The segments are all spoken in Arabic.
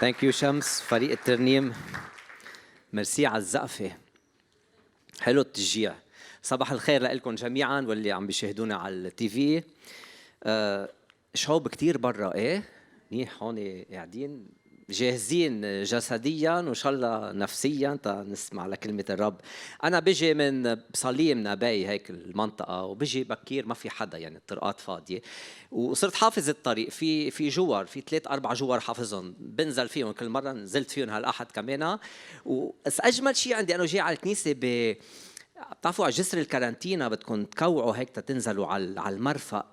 thank you شمس فريق الترنيم ميرسي على الزقفة. حلو التشجيع. صباح الخير لكم جميعا واللي عم بيشاهدونا على ال TV. أه شعوب كثير برا إيه؟ منيح هون قاعدين. جاهزين جسديا وإن شاء الله نفسيا. نسمع لكلمة الرب. أنا بجي من بصليم نباي هيك المنطقة وبجي بكير ما في حدا يعني الطرقات فاضية. وصرت حافظ الطريق. في في جوار في ثلاث أربع جوار حافظهم. بنزل فيهم كل مرة نزلت فيهم هالأحد كمان. واجمل شيء عندي انه جاي على الكنيسة ب بتعرفوا على جسر الكارانتينا بدكم تكوعوا هيك تنزلوا على على المرفق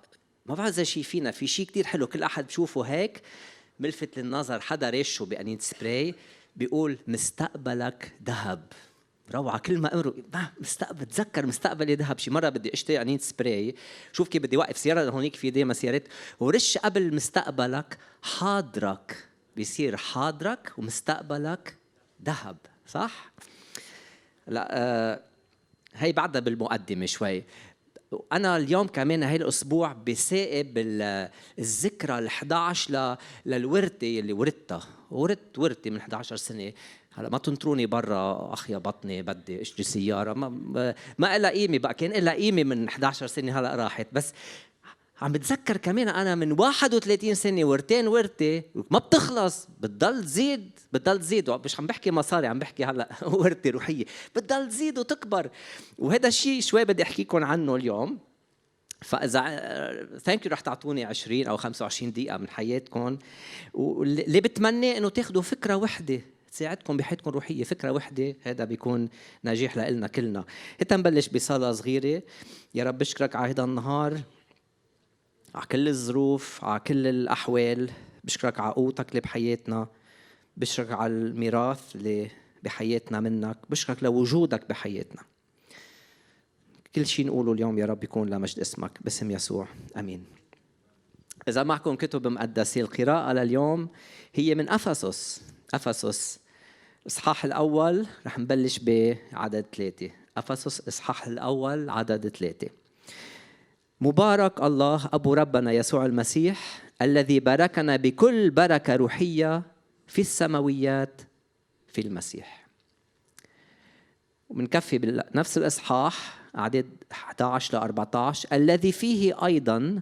ما بعرف إذا شيء فينا. في شيء كتير حلو كل أحد بشوفه هيك. ملفت للنظر حدا ريشه بقنينة سبراي بيقول مستقبلك ذهب. روعة كل ما امرق مستقبل تذكر مستقبلي ذهب. شي مرة بدي أشتري قنينة سبراي شوف كيف بدي وقف سيارة هونيك في ديما سيارات ورش قبل مستقبلك حاضرك. بيصير حاضرك ومستقبلك ذهب صح؟ لا آه هي بعدها بالمقدمة شوي. أنا اليوم كمان هاي الأسبوع بسائب الذكرى ال 11 للورثه اللي ورثتها ورثت ورثتي من 11 سنة. هلا ما تنطروني برا اخ يا بطني بدي اشتري سيارة. ما ما لها قيمة بقى. كان لها قيمة من 11 سنة هلأ راحت. بس عم بتذكر كمان أنا من 31 سنة ورتين ورثه ما بتخلص بتضل تزيد بتضل تزيد. مش عم بحكي مصاري عم بحكي هلأ ورثه روحية. بتضل تزيد وتكبر. وهذا الشيء شوي بدي أحكيكم عنه اليوم. فاذا ثانك يو رح تعطوني 20 أو 25 دقيقة من حياتكم. واللي بتمنى إنه تاخذوا فكرة وحدة تساعدكم بحياتكم الروحية. فكرة وحدة هذا بيكون نجاح لنا كلنا. هتا نبلش بصلاة صغيرة. يا رب بشكرك على هذا النهار. على كل الظروف على كل الأحوال. بشكرك على قوتك اللي بحياتنا. بشكرك على الميراث اللي بحياتنا منك. بشكرك لوجودك بحياتنا. كل شيء نقوله اليوم يا رب يكون لمجد اسمك باسم يسوع. آمين. إذا معكم كتب مقدسة القراءة لليوم هي من أفسس. أفسس الاصحاح الأول رح نبلش بعدد ثلاثة. أفسس الاصحاح الأول عدد ثلاثة. مبارك الله أبو ربنا يسوع المسيح الذي باركنا بكل بركة روحية في السماويات في المسيح. وبنكفي بنفس الإصحاح عدد 11 ل 14 الذي فيه أيضا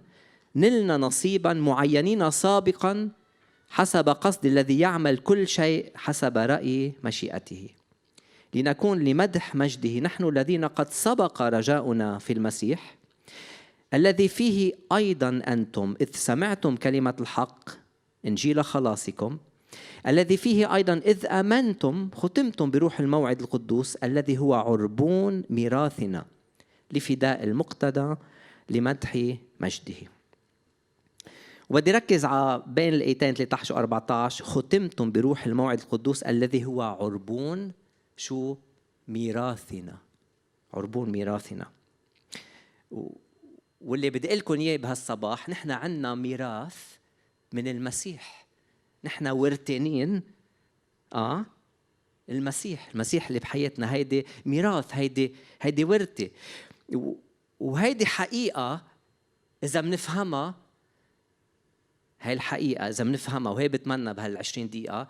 نلنا نصيبا معينين سابقا حسب قصد الذي يعمل كل شيء حسب رأي مشيئته. لنكون لمدح مجده نحن الذين قد سبق رجاؤنا في المسيح. الذي فيه أيضا أنتم إذ سمعتم كلمة الحق إنجيل خلاصكم. الذي فيه أيضا إذ أمنتم ختمتم بروح الموعد القدوس الذي هو عربون ميراثنا لفداء المقتدى لمدح مجده. وبدي ركز على بين الآيتين 13 و 14 ختمتم بروح الموعد القدوس الذي هو عربون شو؟ ميراثنا. عربون ميراثنا. واللي بدي لكم إياه بهالصباح نحن عندنا ميراث من المسيح. نحن ورثانين آه المسيح المسيح اللي بحياتنا. هيدي ميراث هيدي هيدي ورثة. وهيدي حقيقة إذا بنفهمها هاي الحقيقة إذا بنفهمها وهي بتمنى بهال 20 دقيقة.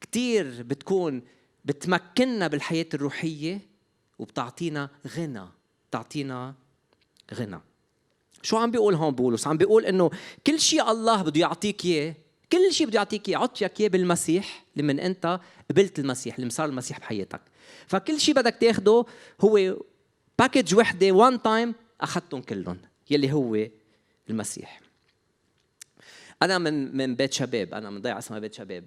كثير بتكون بتمكننا بالحياة الروحية وبتعطينا غنى بتعطينا غنى. شو عم بيقول هون بولس؟ عم بيقول إنه كل شيء الله بده يعطيك إياه كل شيء بده يعطيك إياه عطيك إياه بالمسيح لمن أنت قبلت المسيح اللي صار المسيح بحياتك. فكل شيء بدك تاخده هو package وحدة one time أخذتهم كلهم يلي هو المسيح. أنا من من بيت شباب أنا من ضيعة اسمها بيت شباب.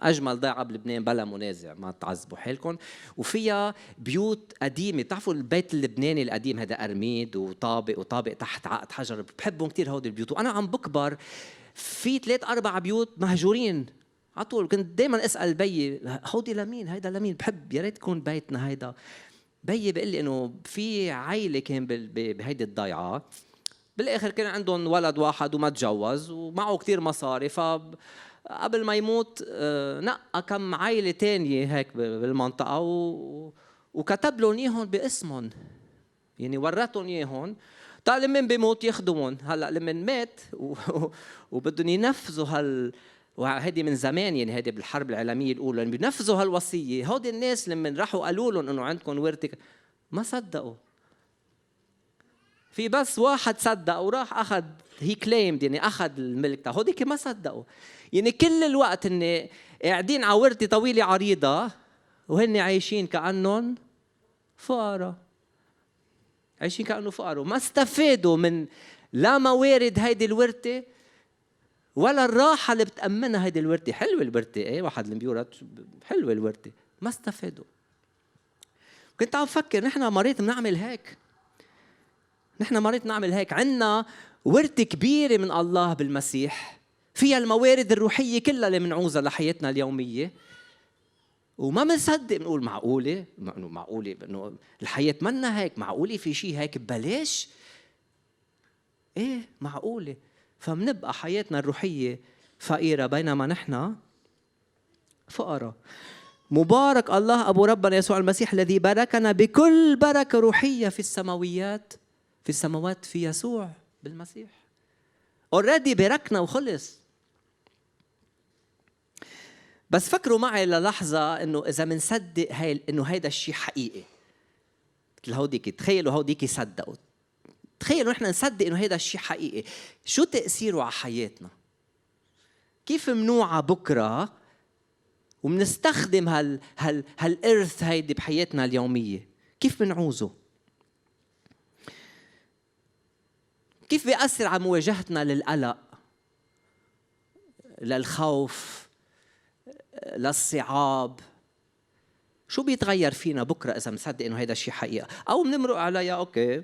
أجمل ضيعة بلبنان بلا منازع ما تعذبوا حالكم. وفيها بيوت قديمة. بتعرفوا البيت اللبناني القديم؟ هذا أرميد وطابق وطابق تحت عقد حجر. بحبهم كثير هودي البيوت. وأنا عم بكبر في ثلاث أربع بيوت مهجورين. على طول كنت دائما أسأل بيي هودي لمين؟ هيدا لمين؟ بحب يا ريت يكون بيتنا هيدا. بيي بيقول لي إنه في عائله كان بهيدي الضيعة. بالآخر كان عندهم ولد واحد وما تجوز ومعه كثير مصاري ف قبل ما يموت آه، نقى كم عائلة تانية هيك بالمنطقة و... وكتب لهم إياهم باسمهم. يعني ورثهم إياهم. طيب لمن بيموت يخدمون هلأ لمن مات و... وبدهم ينفذوا هال وهيدي من زمان يعني هيدي بالحرب العالمية الأولى لما بينفذوا هالوصية. هودي الناس لما راحوا قالوا لهم إنه عندكم ورثة ما صدقوا. في بس واحد صدق وراح أخذ هي كليمد يعني أخذ الملك تاعه هوديك ما صدقوا. يعني كل الوقت هن قاعدين على ورثه طويلة عريضة وهن عايشين كأنهم فقراء. عايشين كأنه فقراء. ما استفادوا من لا موارد هيدي الورثه ولا الراحة اللي بتأمنها هيدي الورثة حلوة الورثة إيه واحد اللي بيورث حلوة الورثة ما استفادوا. كنت عم بفكر نحن مريت بنعمل هيك. نحن مريت نعمل هيك. عندنا ورثة كبيرة من الله بالمسيح. فيها الموارد الروحية كلها اللي بنعوزها لحياتنا اليومية. وما بنصدق بنقول معقولة. معقولة انه الحياة منا هيك. معقولة في شيء هيك؟ ببلاش. إيه معقولة. فبنبقى حياتنا الروحية فقيرة بينما نحن فقراء. مبارك الله أبو ربنا يسوع المسيح الذي باركنا بكل بركة روحية في السماويات. في السماوات في يسوع بالمسيح. اوريدي باركنا وخلص. بس فكروا معي للحظة إنه إذا بنصدق هاي إنه هيدا الشيء حقيقي. مثل هوديك تخيلوا هوديك صدقوا تخيلوا نحن نصدق إنه هذا الشيء حقيقي. شو تأثيره على حياتنا؟ كيف منوعة بكرة وبنستخدم هال هال هالإرث هيدي بحياتنا اليومية؟ كيف بنعوزه؟ كيف بيأثر على مواجهتنا للقلق للخوف للصعاب؟ شو بيتغير فينا بكرة إذا بنصدق إنه هذا الشيء حقيقة؟ أو بنمرق عليها أوكي.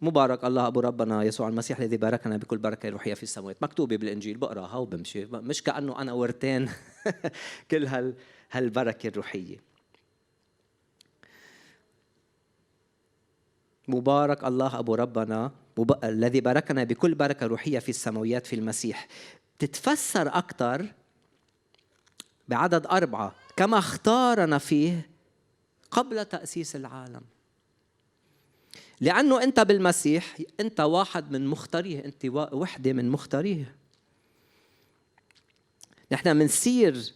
مبارك الله أبو ربنا يسوع المسيح الذي باركنا بكل بركة روحيه في السماوات. مكتوبة بالإنجيل بقرأها وبمشي. مش كأنه أنا ورتين كل هال هالبركة الروحية. مبارك الله أبو ربنا. الذي باركنا بكل بركة روحية في السماويات في المسيح. تتفسر أكثر بعدد أربعة. كما اختارنا فيه قبل تأسيس العالم. لأنه أنت بالمسيح أنت واحد من مختاريه. أنت وحدة من مختاريه. نحن منصير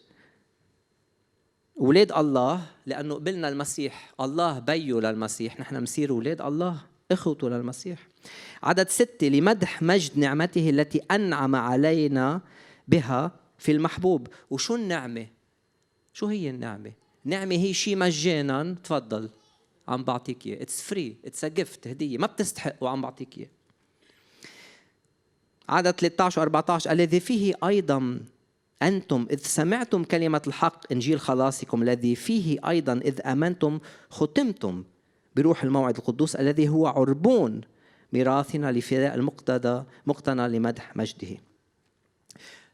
أولاد الله لأنه قبلنا المسيح. الله بيو للمسيح. نحن منصير أولاد الله. إخوته للمسيح. عدد ستة لمدح مجد نعمته التي أنعم علينا بها في المحبوب. وشو النعمة؟ شو هي النعمة؟ النعمة هي شيء مجانا. تفضل. عم بعطيك إياه. it's free it's a gift هدية. ما بتستحق. وعم بعطيك إياه. عدد 13 و 14 الذي فيه أيضا أنتم إذ سمعتم كلمة الحق إنجيل خلاصكم. الذي فيه أيضا إذ أمنتم ختمتم بروح الموعد القدوس الذي هو عربون. ميراثنا لفداء المقتدى مقتنى لمدح مجده.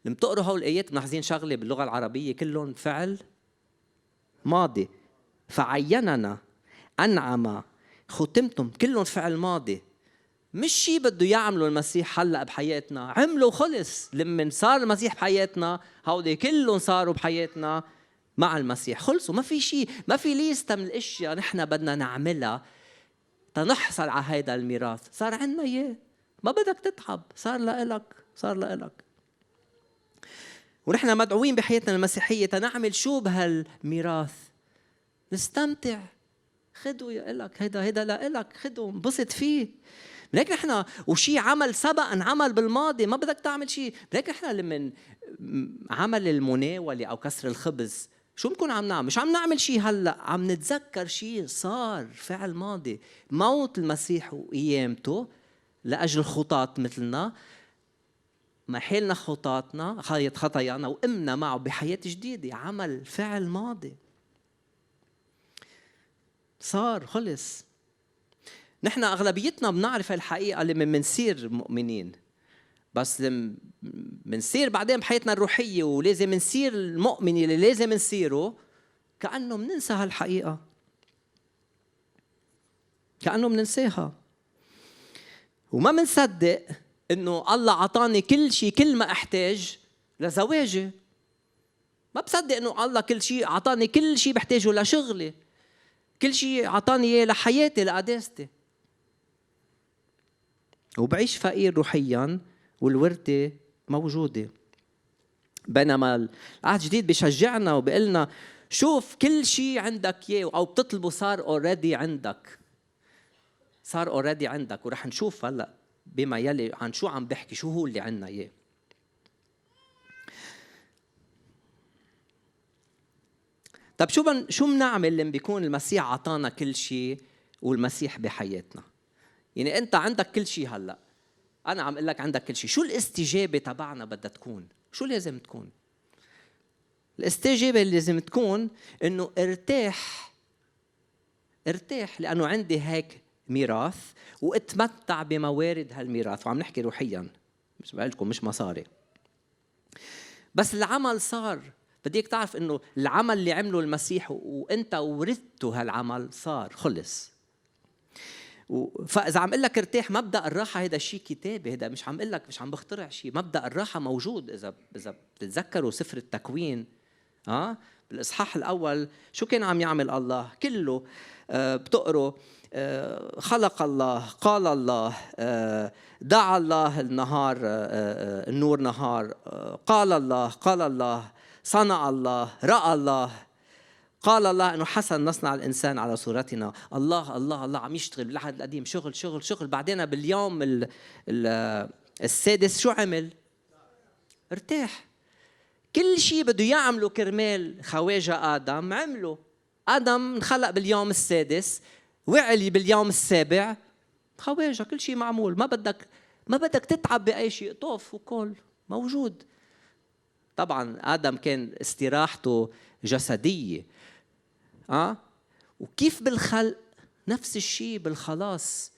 لما تقروا هول الآيات؟ ملاحظين شغلة باللغة العربية كلهم فعل ماضي. فعيننا أنعم. ختمتم كلهم فعل ماضي. مش شيء بده يعمله المسيح هلأ بحياتنا. عمله وخلص لما صار المسيح بحياتنا هودي كلهم صاروا بحياتنا مع المسيح. خلصوا. ما في شيء ما في ليستة من الأشياء نحن بدنا نعملها تنحصل على هذا الميراث. صار عندنا إياه. ما بدك تتعب. صار لإلك. صار لإلك. ونحن مدعوين بحياتنا المسيحية تنعمل شو بهالميراث؟ نستمتع. خذوا يا إلك. هيدا هيدا لإلك. خذوا انبسط فيه. لكن إحنا وشي عمل سبق انعمل بالماضي. ما بدك تعمل شيء لكن إحنا لما عمل المناولة أو كسر الخبز شو بنكون عم نعمل؟ مش عم نعمل شيء هلأ، عم نتذكر شيء صار فعل ماضي، موت المسيح وقيامته لأجل خطاة مثلنا. محلنا خطاتنا خطايانا وقمنا معه بحياة جديدة عمل فعل ماضي. صار خلص. نحن أغلبيتنا بنعرف الحقيقة لما بنصير مؤمنين. بس بنصير بعدين بحياتنا الروحية ولازم نصير المؤمن اللي لازم نصيره كأنه بننسى هالحقيقة. كأنه بننساها وما بنصدق إنه الله أعطاني كل شيء كل ما أحتاج لزواجي. ما بصدق إنه الله كل شيء أعطاني كل شيء بحتاجه لشغلي. كل شيء أعطاني إياه لحياتي لقداستي. وبعيش فقير روحيا. والورثه موجودة. بينما العهد الجديد بيشجعنا وبيقول شوف كل شيء عندك إياه. أو بتطلبه صار already عندك. صار already عندك. ورح نشوف هلأ بما يلي عن شو عم بحكي شو هو اللي عندنا إياه. طب شو بن شو بنعمل لما بيكون المسيح عطانا كل شيء والمسيح بحياتنا؟ يعني أنت عندك كل شيء هلأ. أنا عم أقول لك عندك كل شيء. شو الاستجابة تبعنا بدها تكون؟ شو لازم تكون؟ الاستجابة اللي لازم تكون إنه ارتاح. ارتاح لأنه عندي هيك ميراث وأتمتع بموارد هالميراث. وعم نحكي روحيا مش لكم مش مصاري. بس العمل صار. بديك تعرف إنه العمل اللي عمله المسيح وأنت ورثته هالعمل صار خلص. فإذا عم أقول لك ارتاح مبدأ الراحة هذا شيء كتابي هذا مش عم أقول لك مش عم بخترع شيء مبدأ الراحة موجود إذا إذا بتتذكروا سفر التكوين. آه؟ بالإصحاح الأول شو كان عم يعمل الله؟ كله آه بتقروا آه خلق الله قال الله آه دعا الله النهار النور نهار قال الله قال الله صنع الله رأى الله. قال الله إنه حسن نصنع الإنسان على صورتنا. الله الله الله عم يشتغل بالعهد القديم. شغل شغل شغل. بعدين باليوم ال ال السادس شو عمل؟ ارتاح. كل شيء بده يعمله كرمال خواجة آدم عمله. آدم انخلق باليوم السادس وعلي باليوم السابع. خواجة كل شيء معمول. ما بدك ما بدك تتعب بأي شيء. طوف وكل موجود. طبعا آدم كان استراحته جسدية. أه؟ وكيف بالخلق نفس الشيء بالخلاص.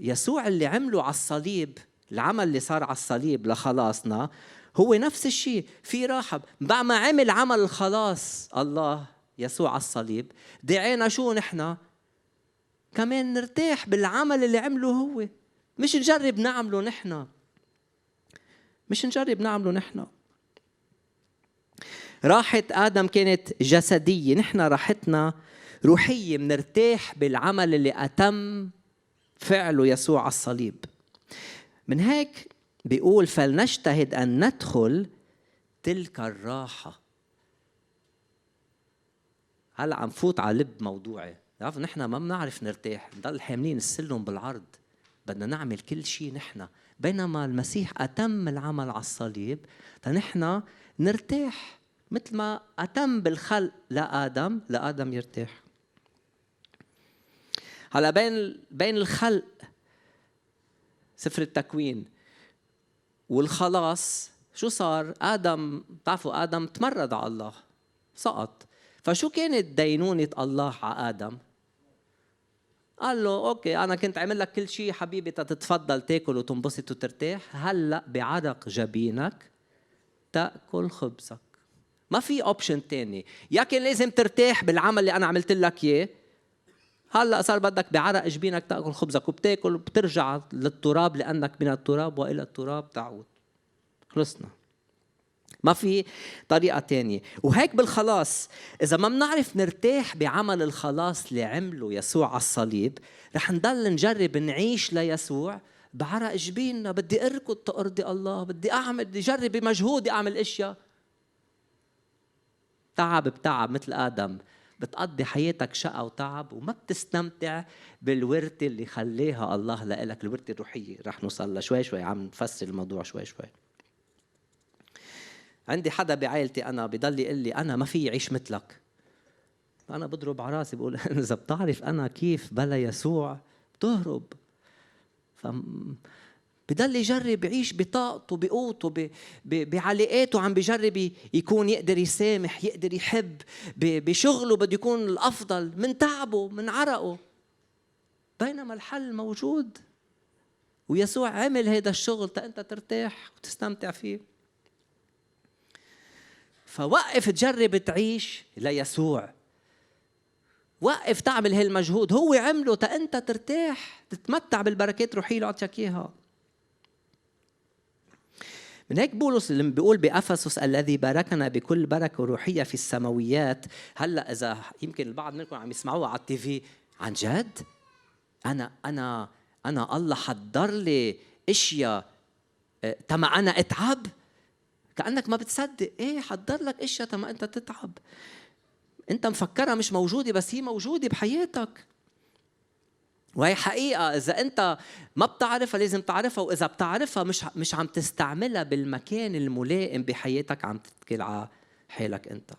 يسوع اللي عمله على الصليب العمل اللي صار على الصليب لخلاصنا هو نفس الشيء. في راحة. بعد ما عمل عمل الخلاص الله يسوع على الصليب دعينا شو نحن؟ كمان نرتاح بالعمل اللي عمله هو. مش نجرب نعمله نحن. مش نجرب نعمله نحن. راحة آدم كانت جسدية نحن راحتنا روحية منرتاح بالعمل اللي أتم فعله يسوع على الصليب. من هيك بيقول فلنجتهد أن ندخل تلك الراحة. هلأ عم فوت على لب موضوعي. بتعرف نحن ما بنعرف نرتاح نضل حاملين السلم بالعرض. بدنا نعمل كل شيء نحن. بينما المسيح أتم العمل على الصليب فنحن نرتاح. مثل ما أتم بالخلق لآدم لآدم يرتاح هلا بين بين الخلق سفر التكوين والخلاص شو صار؟ آدم بتعرفوا آدم تمرد على الله سقط فشو كانت دينونة الله على آدم؟ قال له okay أنا كنت عامل لك كل شيء حبيبي تتفضل تاكل وتنبسط وترتاح هلأ بعرق جبينك تأكل خبزك ما في option تاني. يا كان لازم ترتاح بالعمل اللي أنا عملت لك إياه. هلأ صار بدك بعرق جبينك تأكل خبزك وبتاكل وبترجع للتراب لأنك من التراب وإلى التراب تعود. خلصنا. ما في طريقة تانية. وهيك بالخلاص إذا ما بنعرف نرتاح بعمل الخلاص اللي عمله يسوع على الصليب رح نضل نجرب نعيش ليسوع بعرق جبيننا. بدي أركض تأرضي الله بدي أعمل بدي أجرب بمجهودي أعمل أشياء. تعب بتعب مثل آدم. بتقضي حياتك شقى وتعب وما بتستمتع بالورثة اللي خليها الله لك الورثة الروحية. رح نوصل لها شوي شوي عم نفسر الموضوع شوي شوي. عندي حدا بعائلتي أنا بضل يقول لي أنا ما في عيش مثلك. أنا بضرب على راسي بقول إذا بتعرف أنا كيف بلا يسوع بتهرب. بضل يجرب يعيش بطاقته بقوته بعلاقاته عم بجرب يكون يقدر يسامح يقدر يحب بشغله بده يكون الأفضل من تعبه من عرقه. بينما الحل موجود. ويسوع عمل هذا الشغل أنت ترتاح وتستمتع فيه. فوقف تجرب تعيش ليسوع. وقف تعمل هالمجهود. هو عمله تا أنت ترتاح تتمتع بالبركات. الروحيه اللي أعطيك إياها. من هيك بولس اللي بيقول بأفسس الذي باركنا بكل بركة روحية في السماويات هلأ إذا يمكن البعض منكم عم يسمعوها على التي في عن جد؟ أنا أنا أنا الله حضر لي إشياء آه، تما أنا أتعب؟ كأنك ما بتصدق. إيه حضر لك إشياء ما أنت تتعب. أنت مفكرها مش موجودة بس هي موجودة بحياتك. وهي حقيقة إذا أنت ما بتعرفها لازم تعرفها وإذا بتعرفها مش مش عم تستعملها بالمكان الملائم بحياتك عم تتكل على حالك أنت.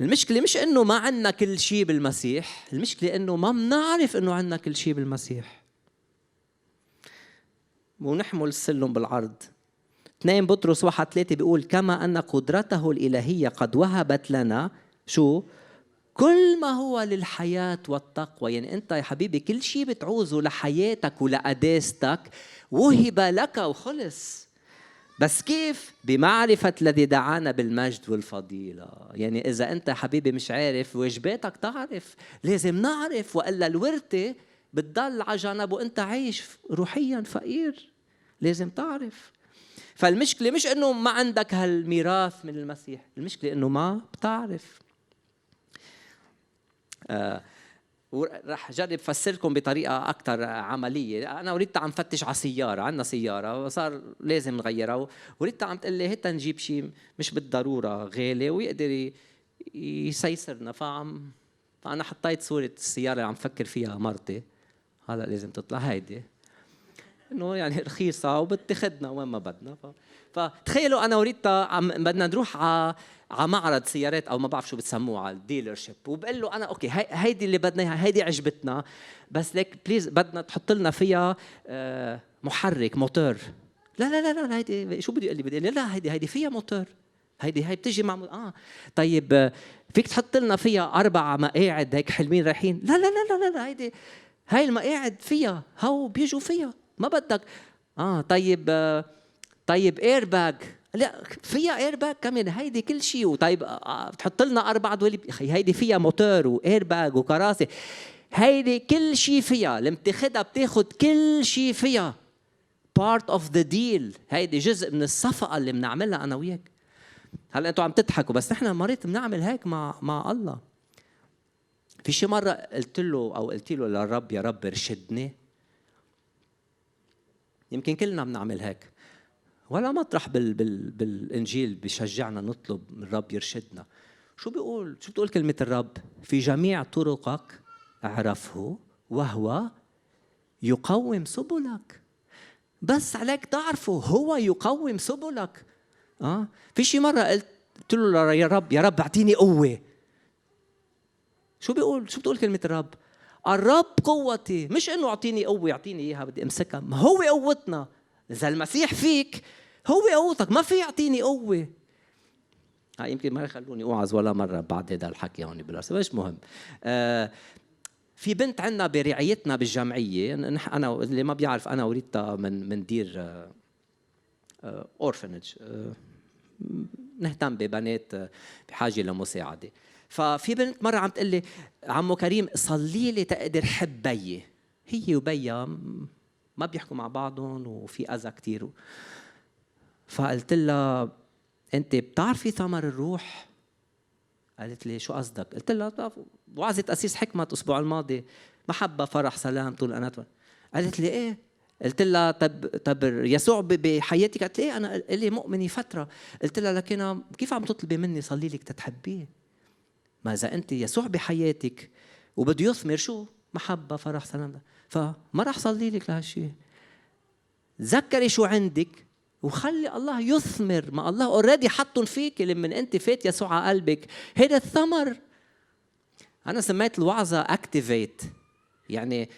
المشكلة مش إنه ما عندنا كل شيء بالمسيح، المشكلة إنه ما بنعرف إنه عندنا كل شيء بالمسيح. ونحمل السلم بالعرض. اثنين بطرس واحد ثلاثة بيقول كما أن قدرته الإلهية قد وهبت لنا شو؟ كل ما هو للحياة والتقوى يعني أنت يا حبيبي كل شيء بتعوزه لحياتك ولقداستك وهب لك وخلص. بس كيف؟ بمعرفة الذي دعانا بالمجد والفضيلة. يعني إذا أنت حبيبي مش عارف واجباتك تعرف لازم نعرف وإلا الورثة بتضل على جنب وأنت عايش روحيا فقير. لازم تعرف. فالمشكلة مش إنه ما عندك هالميراث من المسيح المشكلة إنه ما بتعرف. آه ورح اجرب افسر لكم بطريقة أكثر عملية. أنا ولدت عم فتش على سيارة عندنا سيارة وصار لازم نغيرها وريتا عم تقول لي هات نجيب شيء مش بالضرورة غالي ويقدر يسيسرنا فعم فأنا حطيت صورة السيارة اللي عم فكر فيها مرتي. هلا لازم تطلع هيدي. إنه يعني رخيصة وبتاخذنا وين ما بدنا. ف... فتخيلوا أنا وريتا عم بدنا نروح على على معرض سيارات أو ما بعرف شو بتسموه على ال dealership وبقول له أنا okay هي هيدي اللي بدنا إياها هيدي عجبتنا. بس ليك please بدنا تحط لنا فيها آه، محرك موتور. لا لا لا لا هيدي شو بدي يقول لي؟ بدي لا هيدي هيدي فيها موتور. هيدي هي بتجي مع آه. طيب آه، فيك تحط لنا فيها أربع مقاعد هيك حلوين رايحين؟ لا لا لا لا لا هيدي هاي المقاعد فيها هو بيجوا فيها. ما بدك؟ آه طيب آه طيب اير باج لا فيها اير باج كمان هيدي كل شيء. وطيب بتحط لنا أربع دواليب. هيدي فيها موتور واير باج وكراسي. هيدي كل شيء فيها. اللي بتاخذها بتاخذ كل شيء فيها. part of the deal هيدي جزء من الصفقة اللي بنعملها أنا وياك. هلا أنتم عم تضحكوا بس نحن مرات بنعمل هيك مع مع الله. في شي مرة قلت له أو قلت له للرب يا رب ارشدني. يمكن كلنا بنعمل هيك. ولا مطرح بال بال بالإنجيل بشجعنا نطلب من الرب يرشدنا. شو بيقول؟ شو بتقول كلمة الرب؟ في جميع طرقك اعرفه وهو يقوم سبلك. بس عليك تعرفه هو يقوم سبلك. آه؟ في شي مرة قلت قلت له يا رب يا رب اعطيني قوة. شو بيقول؟ شو بتقول كلمة الرب؟ الرب قوتي مش إنه أعطيني قوة يعطيني إياها بدي أمسكها. ما هو قوتنا. إذا المسيح فيك هو قوتك. ما في يعطيني قوة. آه يمكن ما يخلوني أوعظ ولا مرة بعد هذا الحكي هون بالارسنال مش مهم. آه في بنت عندنا برعايتنا بالجمعية. أنا اللي ما بيعرف أنا وريتا من مندير آه اورفنج آه, آه، نهتم ببنات آه، بحاجة لمساعدة. ففي بنت مرة عم تقول لي عمو كريم صلي لي تقدر حب بيي. هي وبيا ما بيحكوا مع بعضهم وفي أذى كثير فقلت لها أنت بتعرفي ثمر الروح؟ قالت لي شو قصدك؟ قلت لها وعظة أسيس حكمة الأسبوع الماضي محبة فرح سلام طول أنات قالت لي إيه؟ قلت لها طب طب يسوع بحياتك؟ قالت لي إيه أنا لي مؤمنة فترة. قلت لها لكن كيف عم تطلبي مني صلي لك تتحبيه؟ ما إذا أنت يسوع بحياتك؟ وبده يثمر شو؟ محبة فرح سلام. فما راح صلي لك لهالشيء تذكري شو عندك وخلي الله يثمر. ما الله already حطهم فيك لما أنت فات يسوع على قلبك. هذا الثمر. أنا سميت الوعظة activate يعني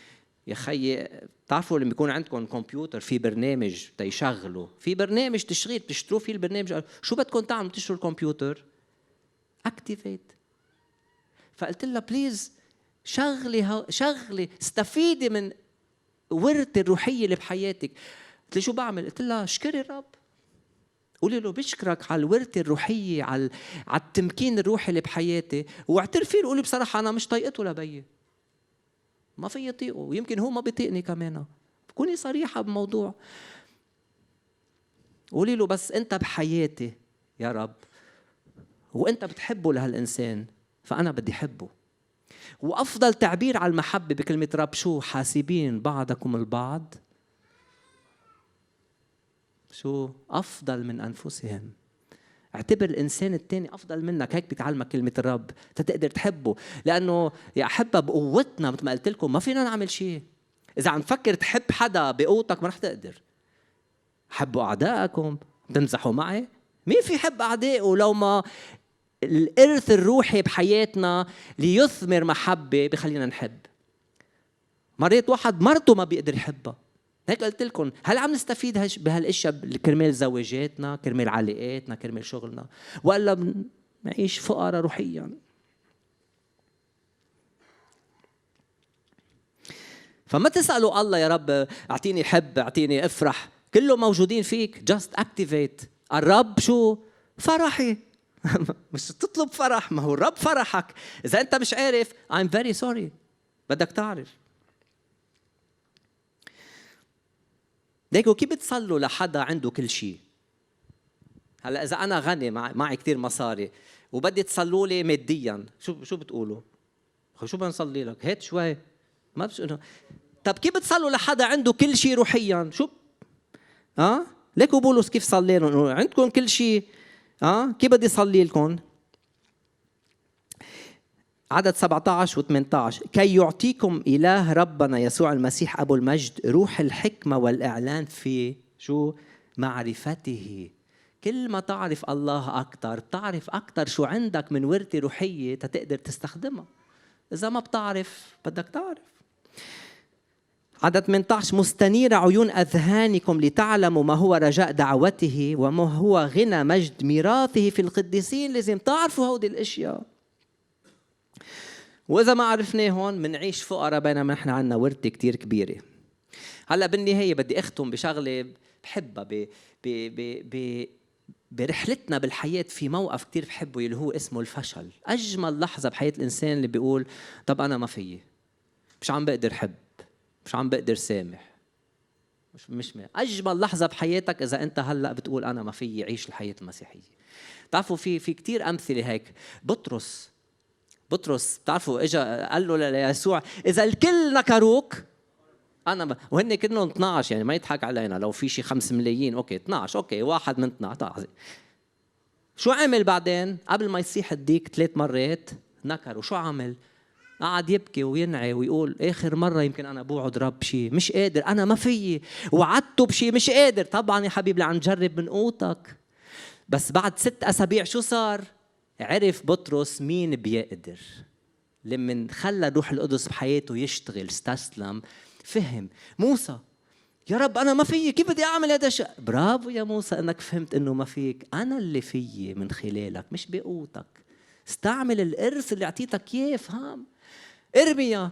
يا خيي بتعرفوا لما يكون عندكم كمبيوتر في برنامج تيشغله في برنامج تشغيل بتشتروه فيه البرنامج. شو بدكم تعملوا؟ تشتروا الكمبيوتر. activate فقلت لها please شغلي شغلي استفيدي من ورثة الروحية اللي بحياتك. قلت لي شو بعمل؟ قلت لها اشكري الرب قولي له بشكرك على الورثة الروحية على على التمكين الروحي اللي بحياتي. واعترفي له قولي بصراحة أنا مش طايقته لبيي ما في يطيقه ويمكن هو ما بيطيقني كمان. كوني صريحة بموضوع. قولي له بس أنت بحياتي يا رب وأنت بتحبه لهالإنسان. فأنا بدي أحبه. وأفضل تعبير على المحبة بكلمة رب شو حاسبين بعضكم البعض؟ شو أفضل من أنفسهم؟ اعتبر الإنسان الثاني أفضل منك. هيك بتعلمك كلمة الرب تقدر تحبه. لأنه يا احبها بقوتنا مثل ما قلت لكم ما فينا نعمل شيء إذا عم تفكر تحب حدا بقوتك ما رح تقدر. حبوا أعدائكم. بتمزحوا معي. مين في يحب أعدائه لو ما الإرث الروحي بحياتنا ليثمر محبة بخلينا نحب. مريت واحد مرته ما بيقدر يحبها. هيك قلت لكم هل عم نستفيد بهالإشياء؟ كرمال زواجاتنا كرمال علاقاتنا كرمال شغلنا. ولا بنعيش فقراء روحيا. فما تسألوا الله يا رب أعطيني حب أعطيني أفرح. كله موجودين فيك. just activate الرب شو؟ فرحي. مش تطلب فرح ما هو الرب فرحك. إذا أنت مش عارف I'm very sorry. بدك تعرف. ليكو كيف بتصلوا لحدا عنده كل شيء؟ هلا إذا أنا غني معي كثير مصاري وبدي تصلوا لي ماديا شو شو بتقولوا؟ شو بنصلي لك؟ هات شوي. ما بش انه طب كيف بتصلوا لحدا عنده كل شيء روحيا؟ شو؟ ها أه؟ ليكو بولس كيف صلي لهم عندكم كل شيء ها؟ أه؟ كيف بدي صلي لكم؟ عدد 17 و 18 كي يعطيكم إله ربنا يسوع المسيح أبو المجد روح الحكمة والإعلان في شو؟ معرفته. كل ما تعرف الله أكثر بتعرف أكثر شو عندك من ورثة روحية تقدر تستخدمها. إذا ما بتعرف بدك تعرف. عدد 18 مستنير عيون أذهانكم لتعلموا ما هو رجاء دعوته وما هو غنى مجد ميراثه في القديسين لازم تعرفوا هودي الأشياء. وإذا ما عرفناهم بنعيش فقراء بينما نحن عندنا ورثه كثير كبيرة. هلأ بالنهاية بدي أختم بشغلة بحبها ب ب ب ب برحلتنا بالحياة في موقف كتير بحبه اللي هو اسمه الفشل. أجمل لحظة بحياة الإنسان اللي بيقول طب أنا ما فيي. مش عم بقدر حب مش عم بقدر سامح. مش مش مي. أجمل لحظة بحياتك إذا أنت هلأ بتقول أنا ما فيي عيش الحياة المسيحية. تعرفوا في في كتير أمثلة هيك. بطرس. بطرس بتعرفوا اجى قال له ليسوع إذا الكل نكروك أنا ب... وهن كلهم 12 يعني ما يضحك علينا. لو في شي 5 ملايين okay 12 okay واحد من 12 شو عمل بعدين؟ قبل ما يصيح الديك ثلاث مرات نكر وشو عمل؟ قعد يبكي وينعي ويقول آخر مرة يمكن أنا بوعد رب شيء مش قادر أنا ما فيي وعدته بشيء مش قادر. طبعا يا حبيبي عم نجرب من قوتك. بس بعد ست أسابيع شو صار؟ عرف بطرس مين بيقدر. لما خلى الروح القدس بحياته يشتغل استسلم فهم. موسى يا رب أنا ما فيي كيف بدي أعمل هذا الشيء؟ برافو يا موسى إنك فهمت إنه ما فيك. أنا اللي فيي من خلالك مش بقوتك. استعمل الارث اللي أعطيتك إياه فهم. ارميا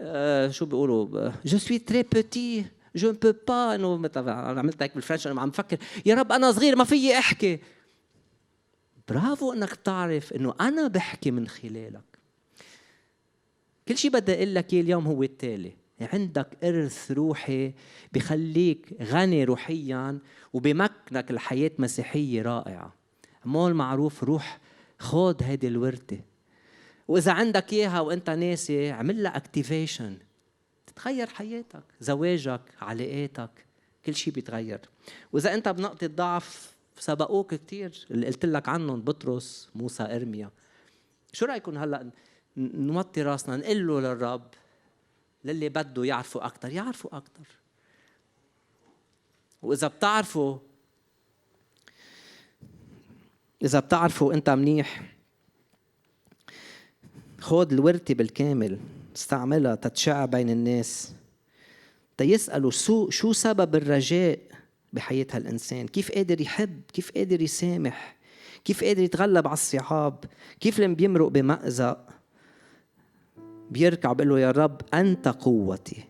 آه شو بيقولوا؟ je suis très petit je peux pas إنه عملت هيك بال French أنا عم بفكر يا رب أنا صغير ما فيي أحكي. برافو إنك تعرف إنه أنا بحكي من خلالك. كل شيء بدي أقول لك اليوم هو التالي. عندك إرث روحي بخليك غني روحيا وبمكنك الحياة مسيحية رائعة. مول معروف روح خود هيدي الورثة. وإذا عندك إياها وإنت ناسي اعمل لها اكتيفيشن تتغير حياتك زواجك علاقاتك كل شيء بيتغير. وإذا إنت بنقطة ضعف سبقوك كثير اللي قلت لك عنهم بطرس موسى إرميا. شو رايكم هلأ نوطي راسنا نقول له للرب للي بده يعرفوا أكثر يعرفوا أكثر وإذا بتعرفوا إذا بتعرفوا إنت منيح خذ الورثه بالكامل استعملها تتشع بين الناس. تيسألوا شو شو سبب الرجاء بحياة هالإنسان؟ كيف قادر يحب؟ كيف قادر يسامح؟ كيف قادر يتغلب على الصعاب؟ كيف لما بيمرق بمأزق؟ بيركع بيقول له يا رب أنت قوتي.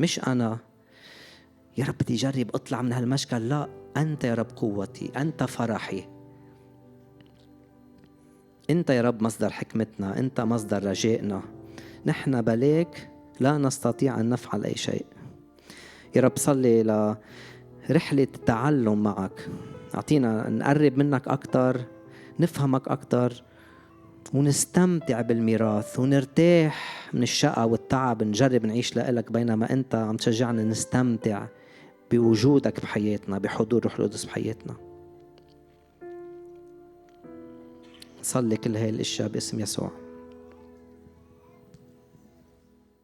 مش أنا. يا رب بدي أجرب أطلع من هالمشكل. لا أنت يا رب قوتي أنت فرحي. أنت يا رب مصدر حكمتنا أنت مصدر رجائنا. نحن بلاك لا نستطيع أن نفعل أي شيء. يا رب صلي ل رحلة تعلم معك. أعطينا نقرب منك أكتر نفهمك أكتر ونستمتع بالميراث ونرتاح من الشقة والتعب نجرب نعيش لإلك بينما أنت عم تشجعنا نستمتع بوجودك بحياتنا بحضور روح القدس بحياتنا. صلي كل هاي الأشياء باسم يسوع.